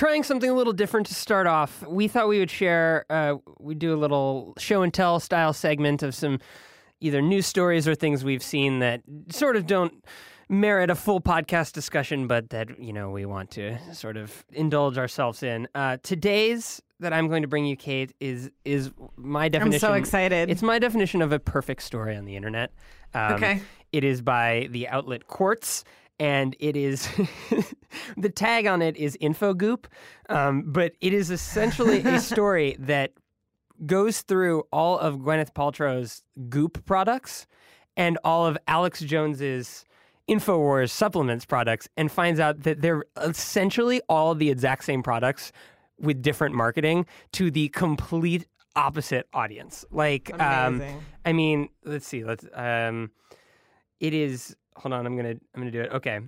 trying something a little different to start off. We thought we would share, uh, we do a little show and tell style segment of some either news stories or things we've seen that sort of don't merit a full podcast discussion, but that you know we want to sort of indulge ourselves in. Uh, today's that I'm going to bring you, Kate, is is my definition. I'm so excited. It's my definition of a perfect story on the internet. Um, Okay. It is by the outlet Quartz, and it is the tag on it is InfoGoop, um, but it is essentially a story that goes through all of Gwyneth Paltrow's Goop products and all of Alex Jones's InfoWars supplements products and finds out that they're essentially all the exact same products with different marketing to the complete opposite audience. Like, um, I mean, let's see. Let's. Um, it is. Hold on. I'm gonna. I'm gonna do it. Okay.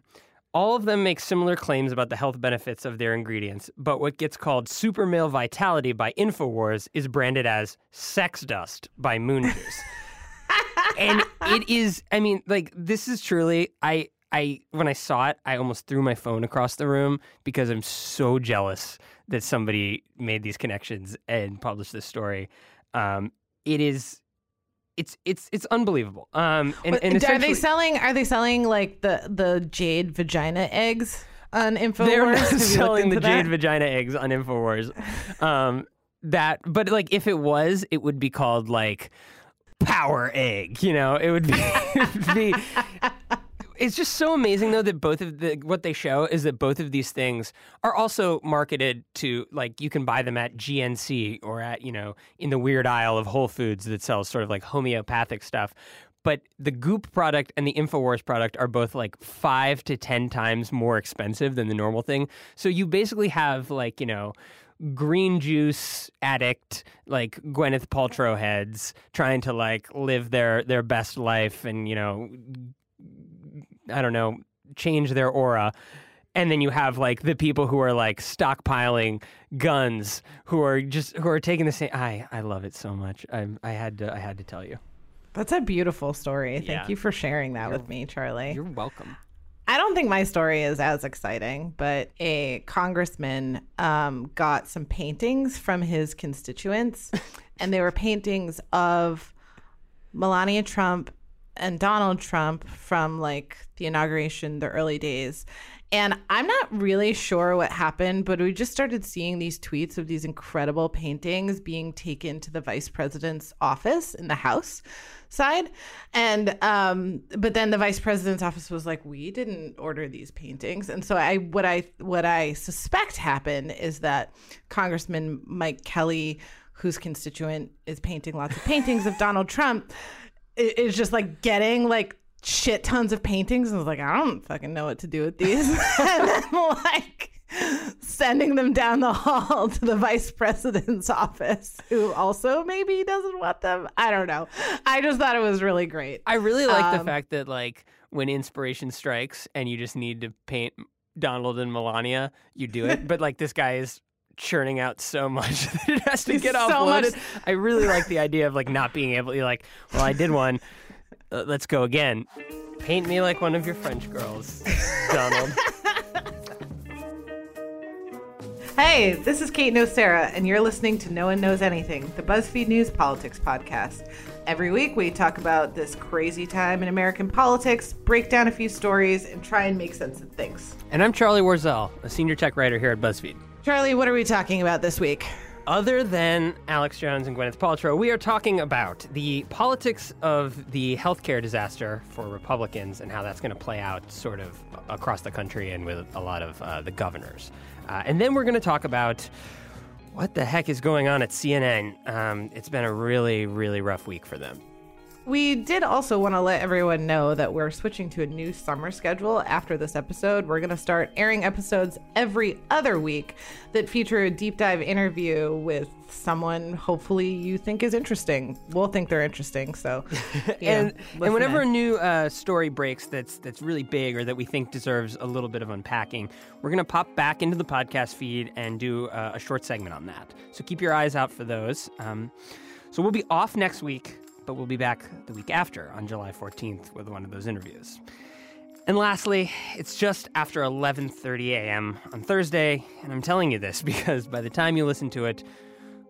All of them make similar claims about the health benefits of their ingredients, but what gets called super male vitality by InfoWars is branded as sex dust by Moon Juice. and it is I mean, like this is truly I I when I saw it, I almost threw my phone across the room because I'm so jealous that somebody made these connections and published this story. Um, it is it's it's it's unbelievable. Um, and, and are they selling? Are they selling like the the jade vagina eggs on Infowars? They're not Have you looked selling the into jade that? vagina eggs on Infowars. um, that, but like if it was, it would be called like power egg. You know, it would be. it would be it's just so amazing though that both of the what they show is that both of these things are also marketed to like you can buy them at GNC or at you know in the weird aisle of Whole Foods that sells sort of like homeopathic stuff. But the Goop product and the Infowars product are both like five to ten times more expensive than the normal thing. So you basically have like you know green juice addict like Gwyneth Paltrow heads trying to like live their their best life and you know I don't know, change their aura. And then you have like the people who are like stockpiling guns, who are just who are taking the same. I I love it so much. I I had to I had to tell you. That's a beautiful story. Thank Yeah. you for sharing that with me, Charlie. You're welcome. I don't think my story is as exciting, but a congressman um, got some paintings from his constituents, and they were paintings of Melania Trump and Donald Trump from like the inauguration, the early days. And I'm not really sure what happened, but we just started seeing these tweets of these incredible paintings being taken to the vice president's office in the House side. And um, but then the vice president's office was like, we didn't order these paintings. And so I what I what I suspect happened is that Congressman Mike Kelly, whose constituent is painting lots of paintings of Donald Trump, is just like getting like shit tons of paintings and I was like, I don't fucking know what to do with these. and then like sending them down the hall to the vice president's office, who also maybe doesn't want them. I don't know. I just thought it was really great. I really like the Um, fact that like when inspiration strikes and you just need to paint Donald and Melania, you do it. but like this guy is churning out so much that it has to get so offloaded. much- I really like the idea of like not being able to like, well, I did one. Uh, let's go again. Paint me like one of your French girls, Donald. Hey, this is Kate Nocera, and you're listening to No One Knows Anything, the BuzzFeed News Politics podcast. Every week, we talk about this crazy time in American politics, break down a few stories, and try and make sense of things. and I'm Charlie Warzel, a senior tech writer here at BuzzFeed. Charlie, what are we talking about this week? Other than Alex Jones and Gwyneth Paltrow, we are talking about the politics of the healthcare disaster for Republicans and how that's going to play out sort of across the country and with a lot of uh, the governors. Uh, and then we're going to talk about what the heck is going on at CNN. Um, it's been a really, really rough week for them. We did also want to let everyone know that we're switching to a new summer schedule after this episode. We're going to start airing episodes every other week that feature a deep dive interview with someone hopefully you think is interesting. We'll think they're interesting, so and and whenever in. a new uh, story breaks that's that's really big or that we think deserves a little bit of unpacking, we're gonna pop back into the podcast feed and do uh, a short segment on that. So keep your eyes out for those. Um, so we'll be off next week, but we'll be back the week after on July 14th with one of those interviews. And lastly, it's just after 11:30 a.m. on Thursday, and I'm telling you this because by the time you listen to it,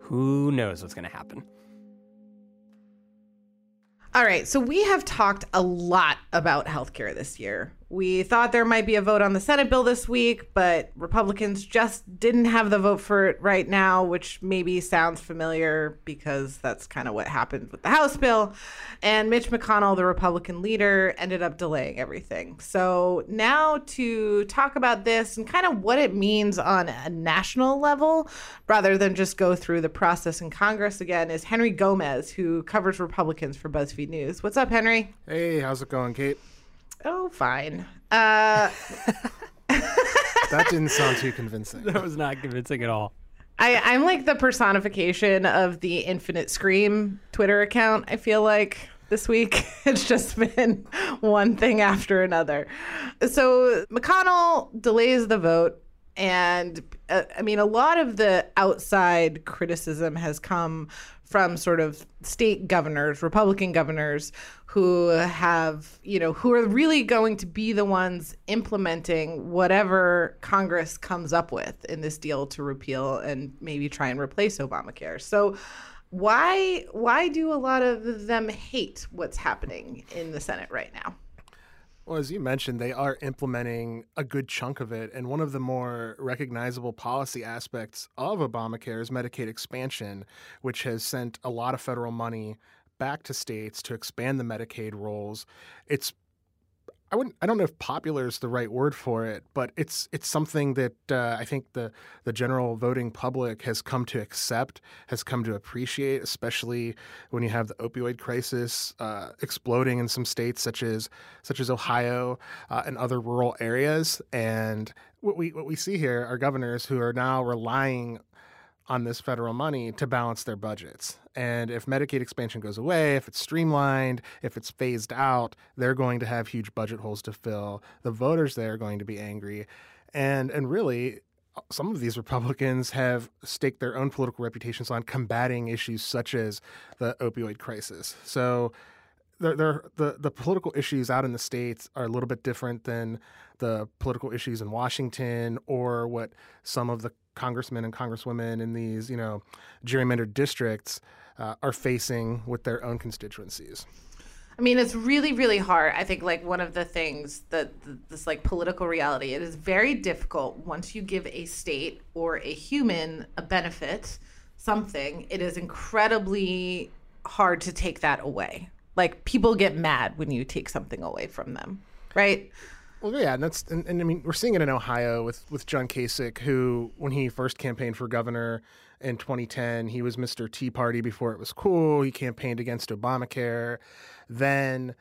who knows what's going to happen. All right, so we have talked a lot about healthcare this year. We thought there might be a vote on the Senate bill this week, but Republicans just didn't have the vote for it right now, which maybe sounds familiar because that's kind of what happened with the House bill. And Mitch McConnell, the Republican leader, ended up delaying everything. So now to talk about this and kind of what it means on a national level, rather than just go through the process in Congress again, is Henry Gomez, who covers Republicans for BuzzFeed News. What's up, Henry? Hey, how's it going, Kate? Oh, fine. Uh, That didn't sound too convincing. That was not convincing at all. I, I'm like the personification of the Infinite Scream Twitter account. I feel like this week it's just been one thing after another. So McConnell delays the vote. And uh, I mean, a lot of the outside criticism has come from sort of state governors, Republican governors, who have, you know, who are really going to be the ones implementing whatever Congress comes up with in this deal to repeal and maybe try and replace Obamacare. So, why why do a lot of them hate what's happening in the Senate right now? Well, as you mentioned, they are implementing a good chunk of it. And one of the more recognizable policy aspects of Obamacare is Medicaid expansion, which has sent a lot of federal money back to states to expand the Medicaid rolls. It's I wouldn't. I don't know if popular is the right word for it, but it's it's something that uh, I think the the general voting public has come to accept, has come to appreciate, especially when you have the opioid crisis uh, exploding in some states such as such as Ohio uh, and other rural areas. And what we what we see here are governors who are now relying on this federal money to balance their budgets. And if Medicaid expansion goes away, if it's streamlined, if it's phased out, they're going to have huge budget holes to fill. The voters there are going to be angry. And and really some of these Republicans have staked their own political reputations on combating issues such as the opioid crisis. So they're, they're, the the political issues out in the states are a little bit different than the political issues in Washington or what some of the congressmen and congresswomen in these, you know, gerrymandered districts uh, are facing with their own constituencies. I mean, it's really, really hard. I think like one of the things that this like political reality, it is very difficult once you give a state or a human a benefit, something, it is incredibly hard to take that away. Like people get mad when you take something away from them, right? Well, yeah, and that's and, and, I mean we're seeing it in Ohio with with John Kasich, who when he first campaigned for governor in 2010, he was Mr. Tea Party before it was cool. He campaigned against Obamacare, then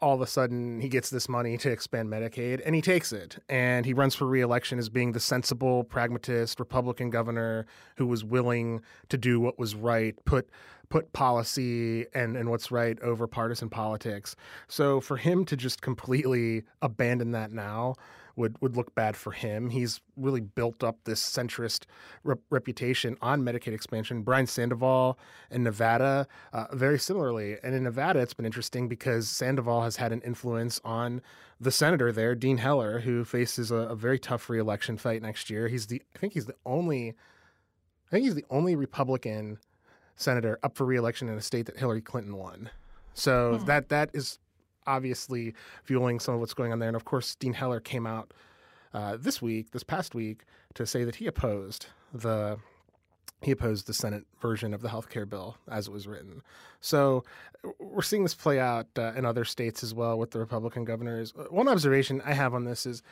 all of a sudden he gets this money to expand Medicaid and he takes it and he runs for reelection as being the sensible pragmatist Republican governor who was willing to do what was right, put put policy and, and what's right over partisan politics. So for him to just completely abandon that now would, would look bad for him. He's really built up this centrist re- reputation on Medicaid expansion. Brian Sandoval in Nevada, uh, very similarly. And in Nevada, it's been interesting because Sandoval has had an influence on the senator there, Dean Heller, who faces a, a very tough reelection fight next year. He's the, I think he's the only, I think he's the only Republican senator up for reelection in a state that Hillary Clinton won. So hmm. that that is obviously fueling some of what's going on there. And of course, Dean Heller came out uh, this week, this past week, to say that he opposed the he opposed the Senate version of the health care bill as it was written. So we're seeing this play out uh, in other states as well with the Republican governors. Uh, one observation I have on this is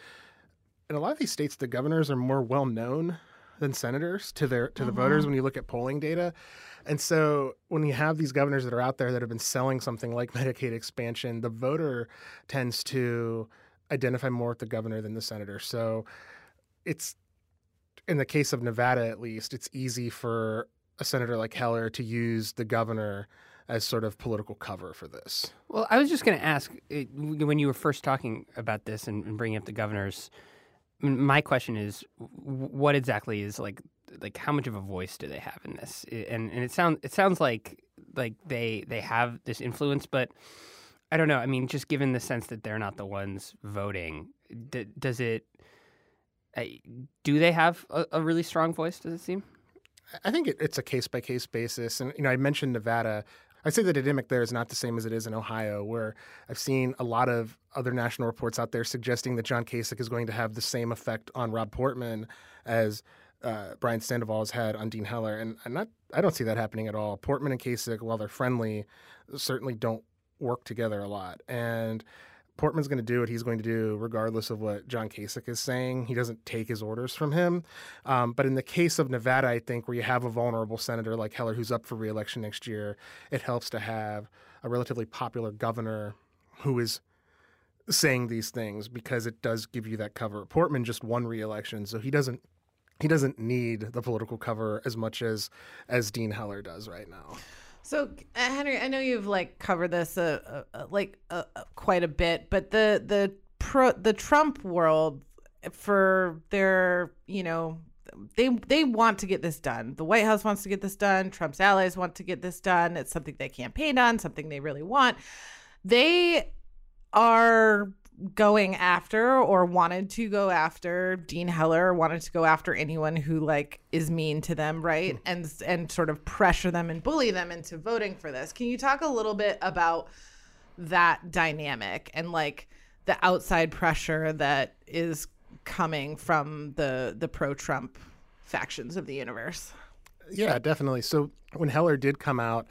in a lot of these states, the governors are more well known than senators to their to the voters uh-huh. when you look at polling data. And so when you have these governors that are out there that have been selling something like Medicaid expansion, the voter tends to identify more with the governor than the senator. So it's in the case of Nevada at least, it's easy for a senator like Heller to use the governor as sort of political cover for this. Well, I was just going to ask when you were first talking about this and, and bringing up the governors. My question is, what exactly is like like how much of a voice do they have in this? And and it sounds it sounds like like they they have this influence, but I don't know. I mean, just given the sense that they're not the ones voting, d- does it? Do they have a, a really strong voice? Does it seem? I think it, it's a case by case basis. And, you know, I mentioned Nevada. I'd say the dynamic there is not the same as it is in Ohio, where I've seen a lot of other national reports out there suggesting that John Kasich is going to have the same effect on Rob Portman as uh, Brian Sandoval has had on Dean Heller. And I'm not, I don't see that happening at all. Portman and Kasich, while they're friendly, certainly don't work together a lot. And Portman's going to do what he's going to do, regardless of what John Kasich is saying. He doesn't take his orders from him. Um, but in the case of Nevada, I think where you have a vulnerable senator like Heller who's up for reelection next year, it helps to have a relatively popular governor who is saying these things because it does give you that cover. Portman just won reelection, so he doesn't he doesn't need the political cover as much as as Dean Heller does right now. So, uh, Henry, I know you've like covered this uh, uh, like uh, uh, quite a bit, but the the pro the Trump world for their you know they they want to get this done. The White House wants to get this done. Trump's allies want to get this done. It's something they campaigned on, something they really want. They are going after or wanted to go after Dean Heller, wanted to go after anyone who like is mean to them, right? Hmm. And and sort of pressure them and bully them into voting for this. Can you talk a little bit about that dynamic and like the outside pressure that is coming from the the pro-Trump factions of the universe? Yeah, definitely. So when Heller did come out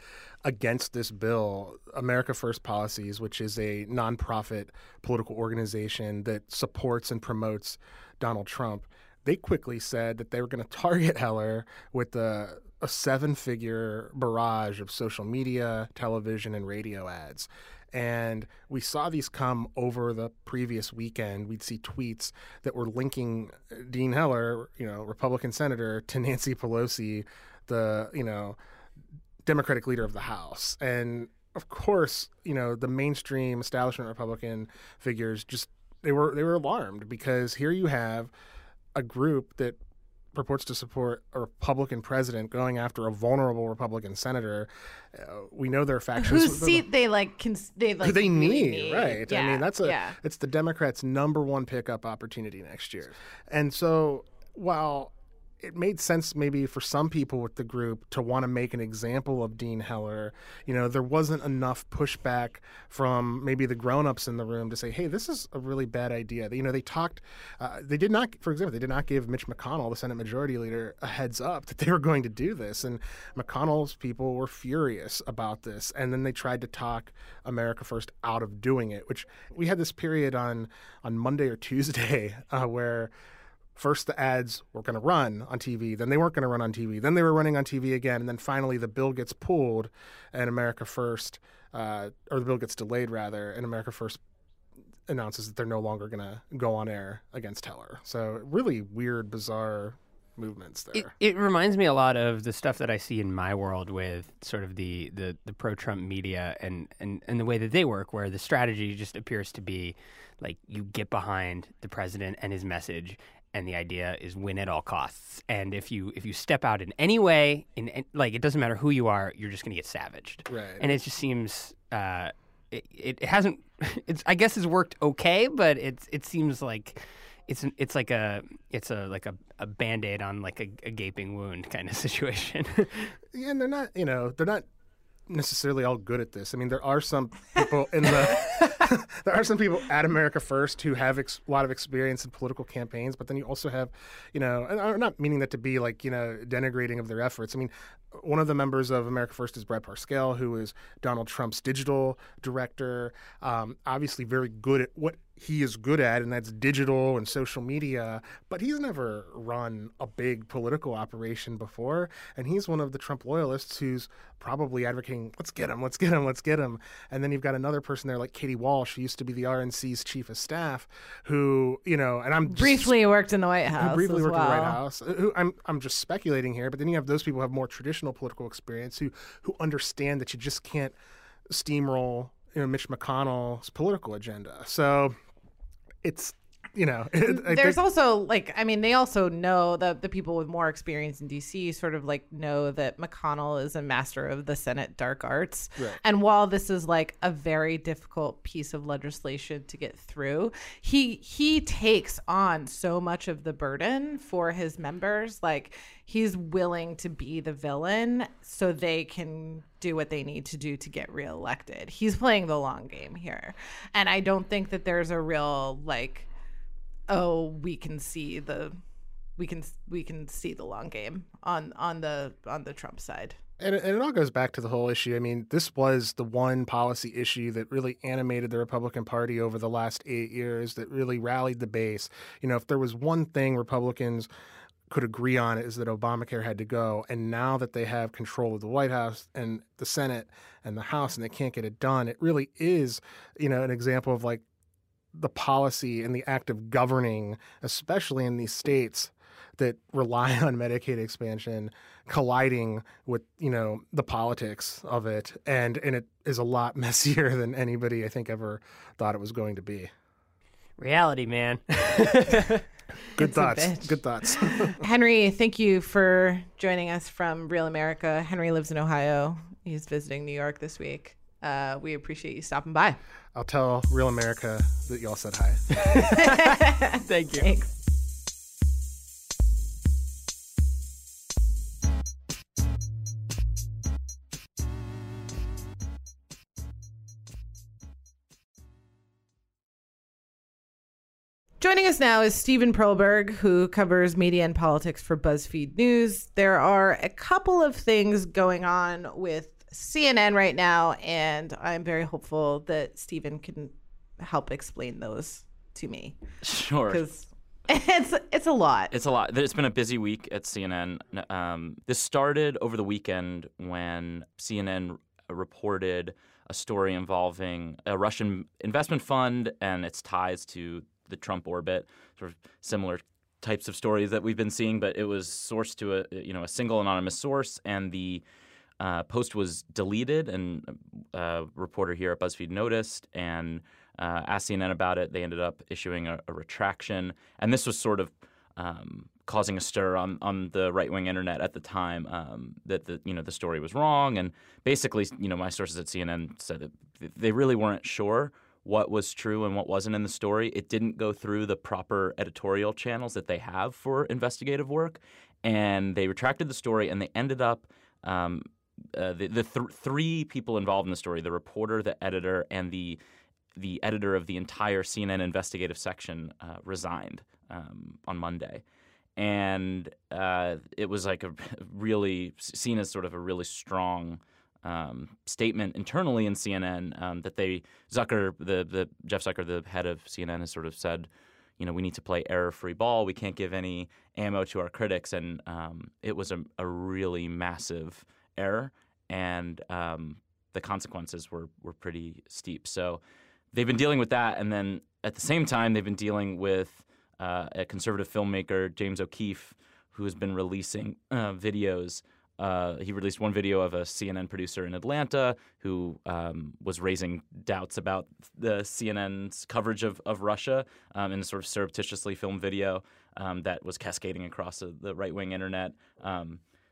against this bill, America First Policies, which is a nonprofit political organization that supports and promotes Donald Trump, they quickly said that they were going to target Heller with a, a seven figure barrage of social media, television, and radio ads. And we saw these come over the previous weekend. We'd see tweets that were linking uh, Dean Heller, you know, Republican senator, to Nancy Pelosi, the, you know, Democratic leader of the House. And of course, you know, the mainstream establishment Republican figures just they were they were alarmed because here you have a group that purports to support a Republican president going after a vulnerable Republican senator. Uh, we know there are factions Whose seat they like can they like who they really need, right? I mean, that's a yeah. it's the Democrats' number one pickup opportunity next year. And so, while it made sense maybe for some people with the group to want to make an example of Dean Heller, you know, there wasn't enough pushback from maybe the grown-ups in the room to say, "Hey, this is a really bad idea." You know, they talked uh, they did not for example, they did not give Mitch McConnell, the Senate majority leader, a heads up that they were going to do this. And McConnell's people were furious about this. And then they tried to talk America First out of doing it, which we had this period on on Monday or Tuesday uh, where first the ads were going to run on TV, then they weren't going to run on TV, then they were running on TV again, and then finally the bill gets pulled, and America First, uh, or the bill gets delayed rather, and America First announces that they're no longer going to go on air against Heller. So really weird, bizarre movements there. It, it reminds me a lot of the stuff that I see in my world with sort of the, the, the pro Trump media and, and, and the way that they work, where the strategy just appears to be like you get behind the president and his message. And the idea is win at all costs. And if you if you step out in any way, in, in like it doesn't matter who you are, you're just going to get savaged. Right. And it just seems uh, it, it hasn't. It's I guess it's worked okay, but it's it seems like it's an- it's like a it's a like a, a band aid on like a, a gaping wound kind of situation. Yeah, and they're not, you know, they're not necessarily all good at this. I mean, there are some people in the there are some people at America First who have ex- a lot of experience in political campaigns, but then you also have, you know, and I'm not meaning that to be like you know denigrating of their efforts. I mean, one of the members of America First is Brad Parscale, who is Donald Trump's digital director. Um, obviously, very good at what he is good at, and that's digital and social media. But he's never run a big political operation before, and he's one of the Trump loyalists who's probably advocating, "Let's get him, let's get him, let's get him." And then you've got another person there like Katie Walsh, who used to be the RNC's chief of staff, who you know, and I'm just, Briefly worked in the White House. briefly worked in the White. House. Who I'm I'm just speculating here, but then you have those people who have more traditional political experience who who understand that you just can't steamroll you know Mitch McConnell's political agenda. So it's you know, There's think- also like I mean they also know that the people with more experience in DC sort of like know that McConnell is a master of the Senate dark arts. Right. And while this is like a very difficult piece of legislation to get through, he he takes on so much of the burden for his members. Like he's willing to be the villain so they can do what they need to do to get reelected. He's playing the long game here. And I don't think that there's a real like oh we can see the we can we can see the long game on on the on the Trump side. And it, and it all goes back to the whole issue. I mean, this was the one policy issue that really animated the Republican Party over the last eight years, that really rallied the base. You know, if there was one thing Republicans could agree on, is that Obamacare had to go. And now that they have control of the White House and the Senate and the House and they can't get it done, it really is, you know, an example of like the policy and the act of governing, especially in these states that rely on Medicaid expansion colliding with you know the politics of it and and it is a lot messier than anybody I think ever thought it was going to be. Reality, man. Good thoughts. Good thoughts. Henry, thank you for joining us from Real America. Henry lives in Ohio. He's visiting New York this week. Uh, we appreciate you stopping by. I'll tell Real America that y'all said hi. Thank you. Thanks. Joining us now is Stephen Perlberg, who covers media and politics for BuzzFeed News. There are a couple of things going on with CNN right now, and I'm very hopeful that Stephen can help explain those to me Sure. because it's it's a lot. It's a lot. It's been a busy week at CNN. Um, this started over the weekend when CNN reported a story involving a Russian investment fund and its ties to the Trump orbit, sort of similar types of stories that we've been seeing, but it was sourced to a you know a single anonymous source, and the uh, post was deleted, and a reporter here at BuzzFeed noticed and uh, asked CNN about it. They ended up issuing a, a retraction, and this was sort of um, causing a stir on, on the right wing internet at the time um, that the you know the story was wrong, and basically you know my sources at CNN said that they really weren't sure what was true and what wasn't in the story. It didn't go through the proper editorial channels that they have for investigative work, and they retracted the story, and they ended up. Um, uh, the the th- three people involved in the story, the reporter, the editor, and the the editor of the entire CNN investigative section uh, resigned um, on Monday. And uh, it was like a really seen as sort of a really strong um, statement internally in CNN um, that they Zucker, the the Jeff Zucker, the head of CNN, has sort of said, you know, we need to play error-free ball. We can't give any ammo to our critics, and um, it was a, a really massive error, and um, the consequences were were pretty steep. So they've been dealing with that, and then at the same time, they've been dealing with uh, a conservative filmmaker, James O'Keefe, who has been releasing uh, videos. Uh, he released one video of a CNN producer in Atlanta who um, was raising doubts about the CNN's coverage of, of Russia um, in a sort of surreptitiously filmed video um, that was cascading across the, the right wing internet.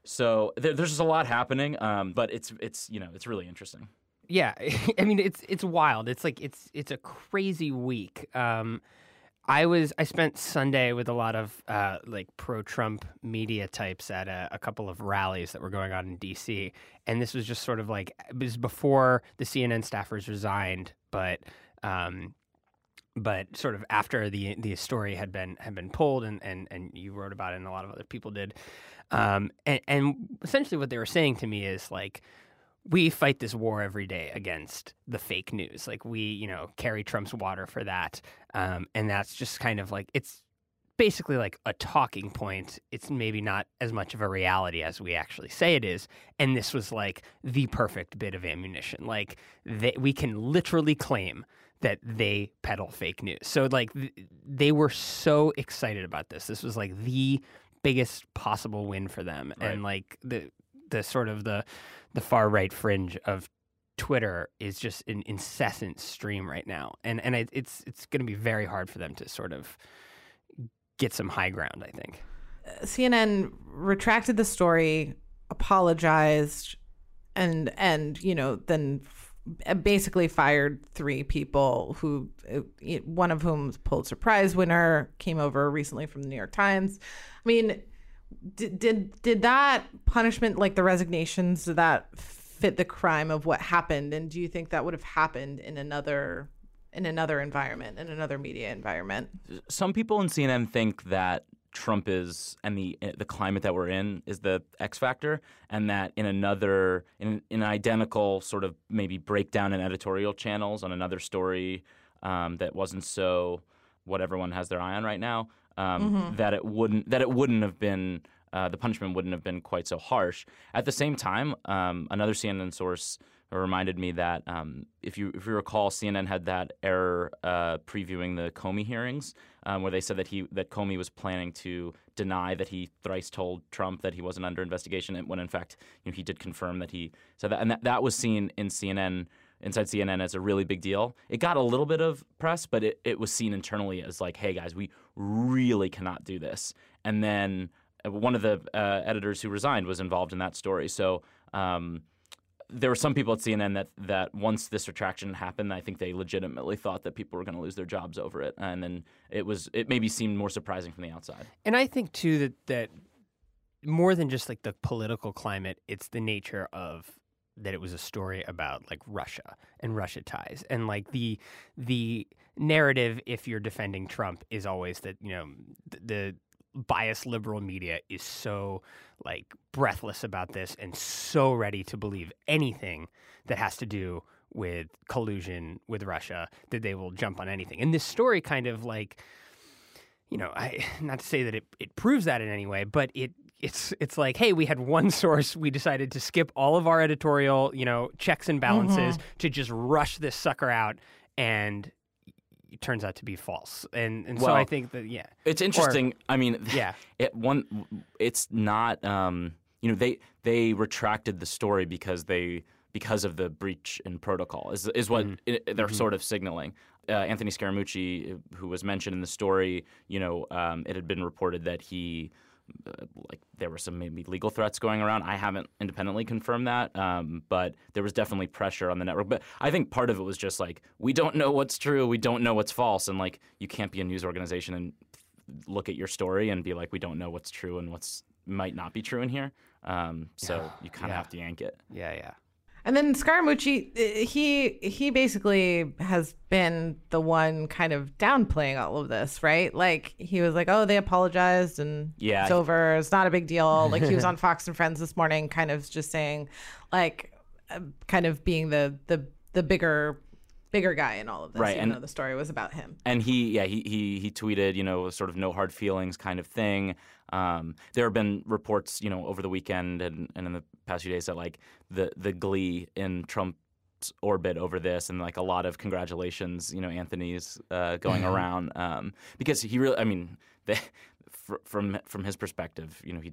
So there, there's just a lot happening, um, but it's it's you know it's really interesting. Yeah, I mean it's it's wild. It's like it's it's a crazy week. Um, I was I spent Sunday with a lot of uh, like pro-Trump media types at a, a couple of rallies that were going on in D.C. And this was just sort of like it was before the CNN staffers resigned, but um, but sort of after the the story had been had been pulled and and and you wrote about it and a lot of other people did. Um, and, and essentially what they were saying to me is like we fight this war every day against the fake news. Like we, you know, carry Trump's water for that. Um, and that's just kind of like it's basically like a talking point. It's maybe not as much of a reality as we actually say it is. And this was like the perfect bit of ammunition. Like they, we can literally claim that they peddle fake news. So like th- they were so excited about this. This was like the biggest possible win for them. Right. And like the the sort of the the far right fringe of Twitter is just an incessant stream right now, and and it, it's it's going to be very hard for them to sort of get some high ground. I think. Uh, CNN retracted the story, apologized, and and you know then f- basically fired three people who uh, one of whom Pulitzer Prize winner came over recently from the New York Times. I mean, did did did that punishment like the resignations did that fit the crime of what happened? And do you think that would have happened in another in another environment in another media environment? Some people in CNN think that Trump is and the the climate that we're in is the X factor, and that in another in, in an identical sort of maybe breakdown in editorial channels on another story um, that wasn't so what everyone has their eye on right now, um, that it wouldn't that it wouldn't have been uh, the punishment wouldn't have been quite so harsh. At the same time, um, another CNN source reminded me that um, if you if you recall, CNN had that error uh, previewing the Comey hearings, um, where they said that he that Comey was planning to deny that he thrice told Trump that he wasn't under investigation, when in fact you know, he did confirm that he said that, and that, that was seen in CNN inside CNN as a really big deal. It got a little bit of press, but it, it was seen internally as like, hey guys, we really cannot do this. And then uh, one of the uh, editors who resigned was involved in that story. So um, there were some people at CNN that that once this retraction happened, I think they legitimately thought that people were going to lose their jobs over it, and then it was it maybe seemed more surprising from the outside. And I think too that that more than just like the political climate, it's the nature of that it was a story about like Russia and Russia ties and like the the narrative if you're defending Trump is always that you know the, the biased liberal media is so like breathless about this and so ready to believe anything that has to do with collusion with Russia that they will jump on anything. And this story kind of like you know, I not to say that it, it proves that in any way, but it it's it's like, hey, we had one source, we decided to skip all of our editorial, you know, checks and balances mm-hmm. to just rush this sucker out and turns out to be false. And and so I think that yeah. It's interesting. I mean, Yeah. it one. It's not. Um, you know, they they retracted the story because they because of the breach in protocol is is what it, they're sort of signaling. Uh, Anthony Scaramucci, who was mentioned in the story, you know, um, it had been reported that he. Uh, like there were some maybe legal threats going around. I haven't independently confirmed that, um, but there was definitely pressure on the network. But I think part of it was just like we don't know what's true, we don't know what's false, and like you can't be a news organization and look at your story and be like, we don't know what's true and what's might not be true in here. Um, so you kind of Yeah. have to yank it. Yeah, yeah. And then Scaramucci, uh, he he basically has been the one kind of downplaying all of this, right? Like he was like, "Oh, they apologized and Yeah. it's over. It's not a big deal." Like he was on Fox and Friends this morning, kind of just saying, like, uh, kind of being the the the bigger bigger guy in all of this, Right, even and- though the story was about him. And he, yeah, he, he he tweeted, you know, sort of no hard feelings kind of thing. Um, there have been reports, you know, over the weekend and, and in the past few days that like the the glee in Trump's orbit over this and like a lot of congratulations, you know, Anthony's uh, going around um, because he really, I mean, the, fr- from from his perspective, you know, he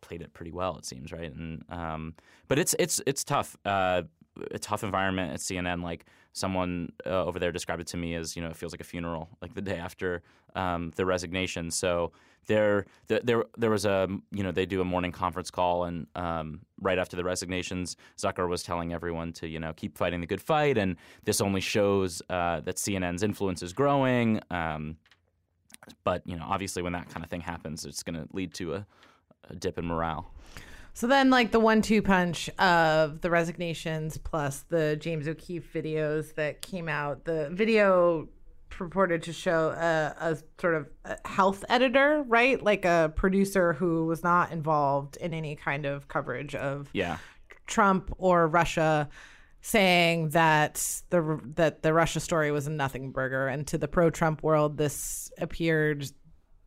played it pretty well, it seems, right? And um, but it's it's it's tough. Uh, a tough environment at CNN. Like someone uh, over there described it to me as, you know, it feels like a funeral, like the day after um, the resignation. So there, there, there, was a, you know, they do a morning conference call, and um, right after the resignations, Zucker was telling everyone to, you know, keep fighting the good fight, and this only shows uh, that CNN's influence is growing. Um, but you know, obviously, when that kind of thing happens, it's going to lead to a, a dip in morale. So then, like the one-two punch of the resignations plus the James O'Keefe videos that came out. The video purported to show a, a sort of a health editor, right? Like a producer who was not involved in any kind of coverage of Yeah. Trump or Russia, saying that the that the Russia story was a nothing burger, and to the pro-Trump world, this appeared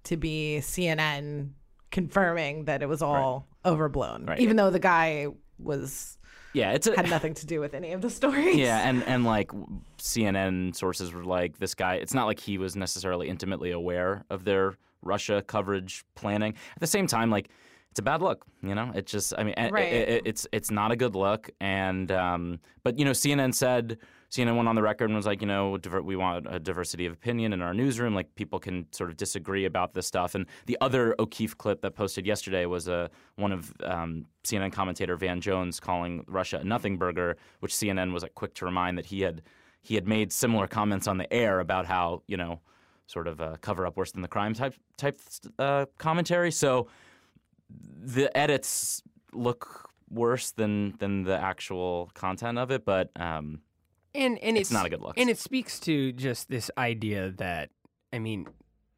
to be CNN confirming that it was all overblown, Right. even though the guy was Yeah, it's a, had nothing to do with any of the stories. Yeah, and and like CNN sources were like, this guy. It's not like he was necessarily intimately aware of their Russia coverage planning. At the same time, like it's a bad look. You know, it's just I mean, Right. it- it- it's it's not a good look. And um, but you know, CNN said CNN went on the record and was like, you know, diver- we want a diversity of opinion in our newsroom. Like people can sort of disagree about this stuff. And the other O'Keefe clip that posted yesterday was a one of um, CNN commentator Van Jones calling Russia a nothing burger, which CNN was like quick to remind that he had he had made similar comments on the air about how you know sort of uh, cover up worse than the crime type type uh, commentary. So the edits look worse than than the actual content of it, but um, and and It's not a good look. And it speaks to just this idea that I mean,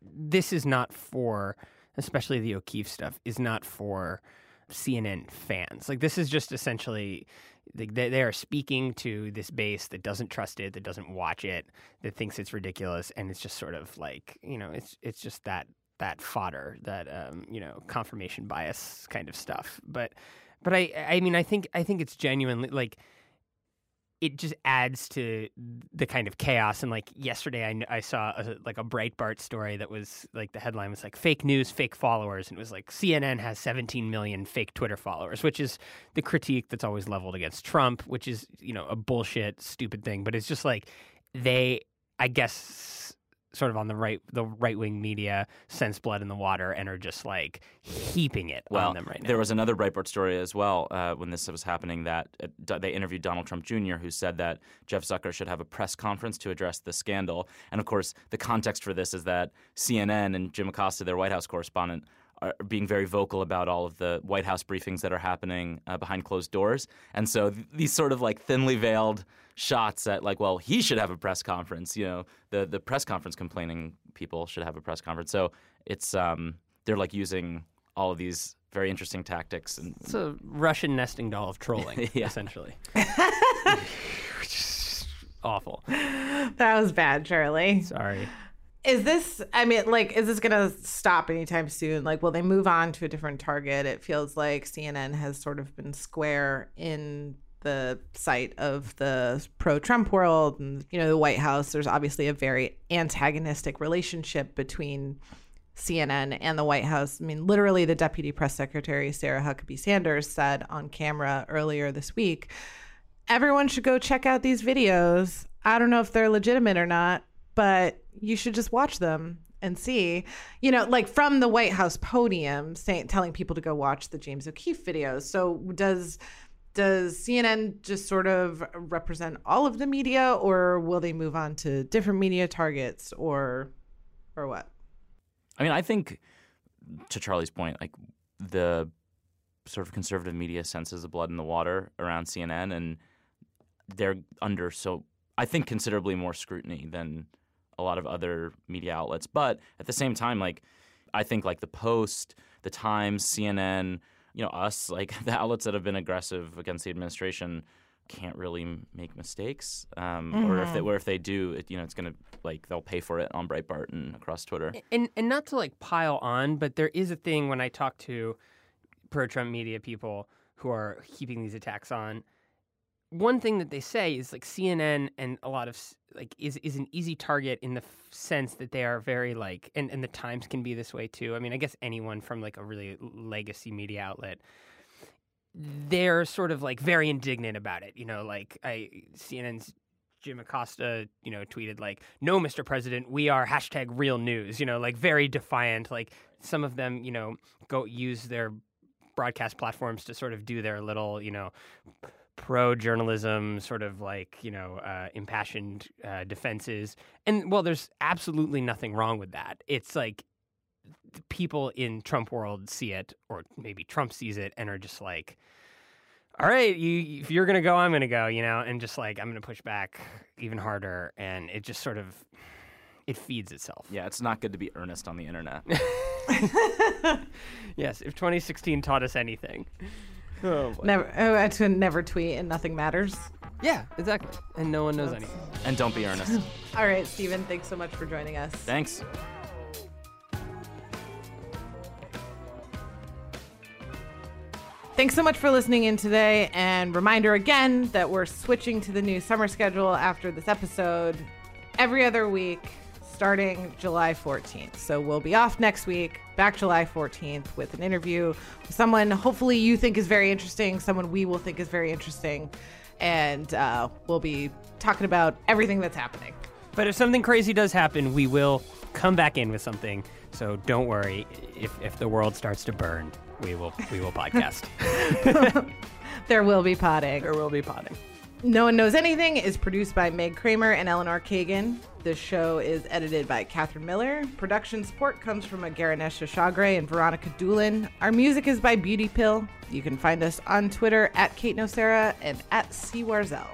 this is not for, especially the O'Keefe stuff, is not for CNN fans. Like this is just essentially. Like they, they are speaking to this base that doesn't trust it, that doesn't watch it, that thinks it's ridiculous, and it's just sort of like you know, it's it's just that that fodder, that um, you know, confirmation bias kind of stuff. But but I I mean I think I think it's genuinely like it just adds to the kind of chaos. And like yesterday, I, I saw a, like a Breitbart story that was like the headline was like fake news, fake followers, and it was like CNN has 17 million fake Twitter followers, which is the critique that's always leveled against Trump, which is you know a bullshit, stupid thing. But it's just like they, I guess, sort of on the right, the right wing media sense blood in the water and are just like heaping it well, on them right now. there was another Breitbart story as well uh, when this was happening that uh, they interviewed Donald Trump Jr., who said that Jeff Zucker should have a press conference to address the scandal. And of course, the context for this is that CNN and Jim Acosta, their White House correspondent, are being very vocal about all of the White House briefings that are happening uh, behind closed doors. And so th- these sort of like thinly veiled shots at like, well, he should have a press conference. You know, the the press conference complaining people should have a press conference. So it's um, they're like using all of these very interesting tactics and It's a Russian nesting doll of trolling, Yeah. essentially. Which is awful. That was bad, Charlie. Sorry. Is this, I mean, like, is this going to stop anytime soon? Like, will they move on to a different target? It feels like CNN has sort of been square in the site of the pro Trump world and, you know, the White House. There's obviously a very antagonistic relationship between CNN and the White House. I mean, literally, the deputy press secretary, Sarah Huckabee Sanders, said on camera earlier this week everyone should go check out these videos. I don't know if they're legitimate or not, but you should just watch them and see. You know, like from the White House podium, saying telling people to go watch the James O'Keefe videos. So does does CNN just sort of represent all of the media, or will they move on to different media targets, or or what? I mean, I think to Charlie's point, like the sort of conservative media senses the blood in the water around CNN, and they're under so I think considerably more scrutiny than a lot of other media outlets. But at the same time, like I think like the Post, the Times, CNN, you know, us, like the outlets that have been aggressive against the administration can't really make mistakes, um, or if they, or if they do, it, you know, it's gonna like they'll pay for it on Breitbart and across Twitter. And and not to like pile on, but there is a thing when I talk to pro Trump media people who are heaping these attacks on. One thing that they say is like CNN and a lot of like is is an easy target in the f- sense that they are very like and and the Times can be this way too. I mean, I guess anyone from like a really legacy media outlet they're sort of like very indignant about it. You know, like I CNN's Jim Acosta, you know, tweeted like, "No, Mr. President, we are hashtag real news." You know, like very defiant. Like some of them, you know, go use their broadcast platforms to sort of do their little, you know, pro journalism sort of like you know uh, impassioned uh, defenses. And well, there's absolutely nothing wrong with that. It's like people in Trump world see it, or maybe Trump sees it, and are just like, "All right, you if you're gonna go, I'm gonna go," you know, and just like I'm gonna push back even harder, and it just sort of it feeds itself. Yeah, it's not good to be earnest on the internet. Yes, if 2016 taught us anything. Oh, boy. Never, oh, to never tweet and nothing matters. Yeah, exactly. And no one knows anything. and don't be earnest. All right, Stephen, thanks so much for joining us. Thanks. Thanks so much for listening in today. And reminder again that we're switching to the new summer schedule after this episode. Every other week, starting July 14th. So we'll be off next week, back July 14th with an interview with someone hopefully you think is very interesting, someone we will think is very interesting. And uh, we'll be talking about everything that's happening. But if something crazy does happen, we will come back in with something. So don't worry. If, if the world starts to burn, we will we will podcast. There will be potting. there will be potting. No One Knows Anything is produced by Meg Kramer and Eleanor Kagan. This show is edited by Catherine Miller. Production support comes from Agaranesha Shagre and Veronica Doolin. Our music is by Beauty Pill. You can find us on Twitter at Kate Nocera and at C. Warzel.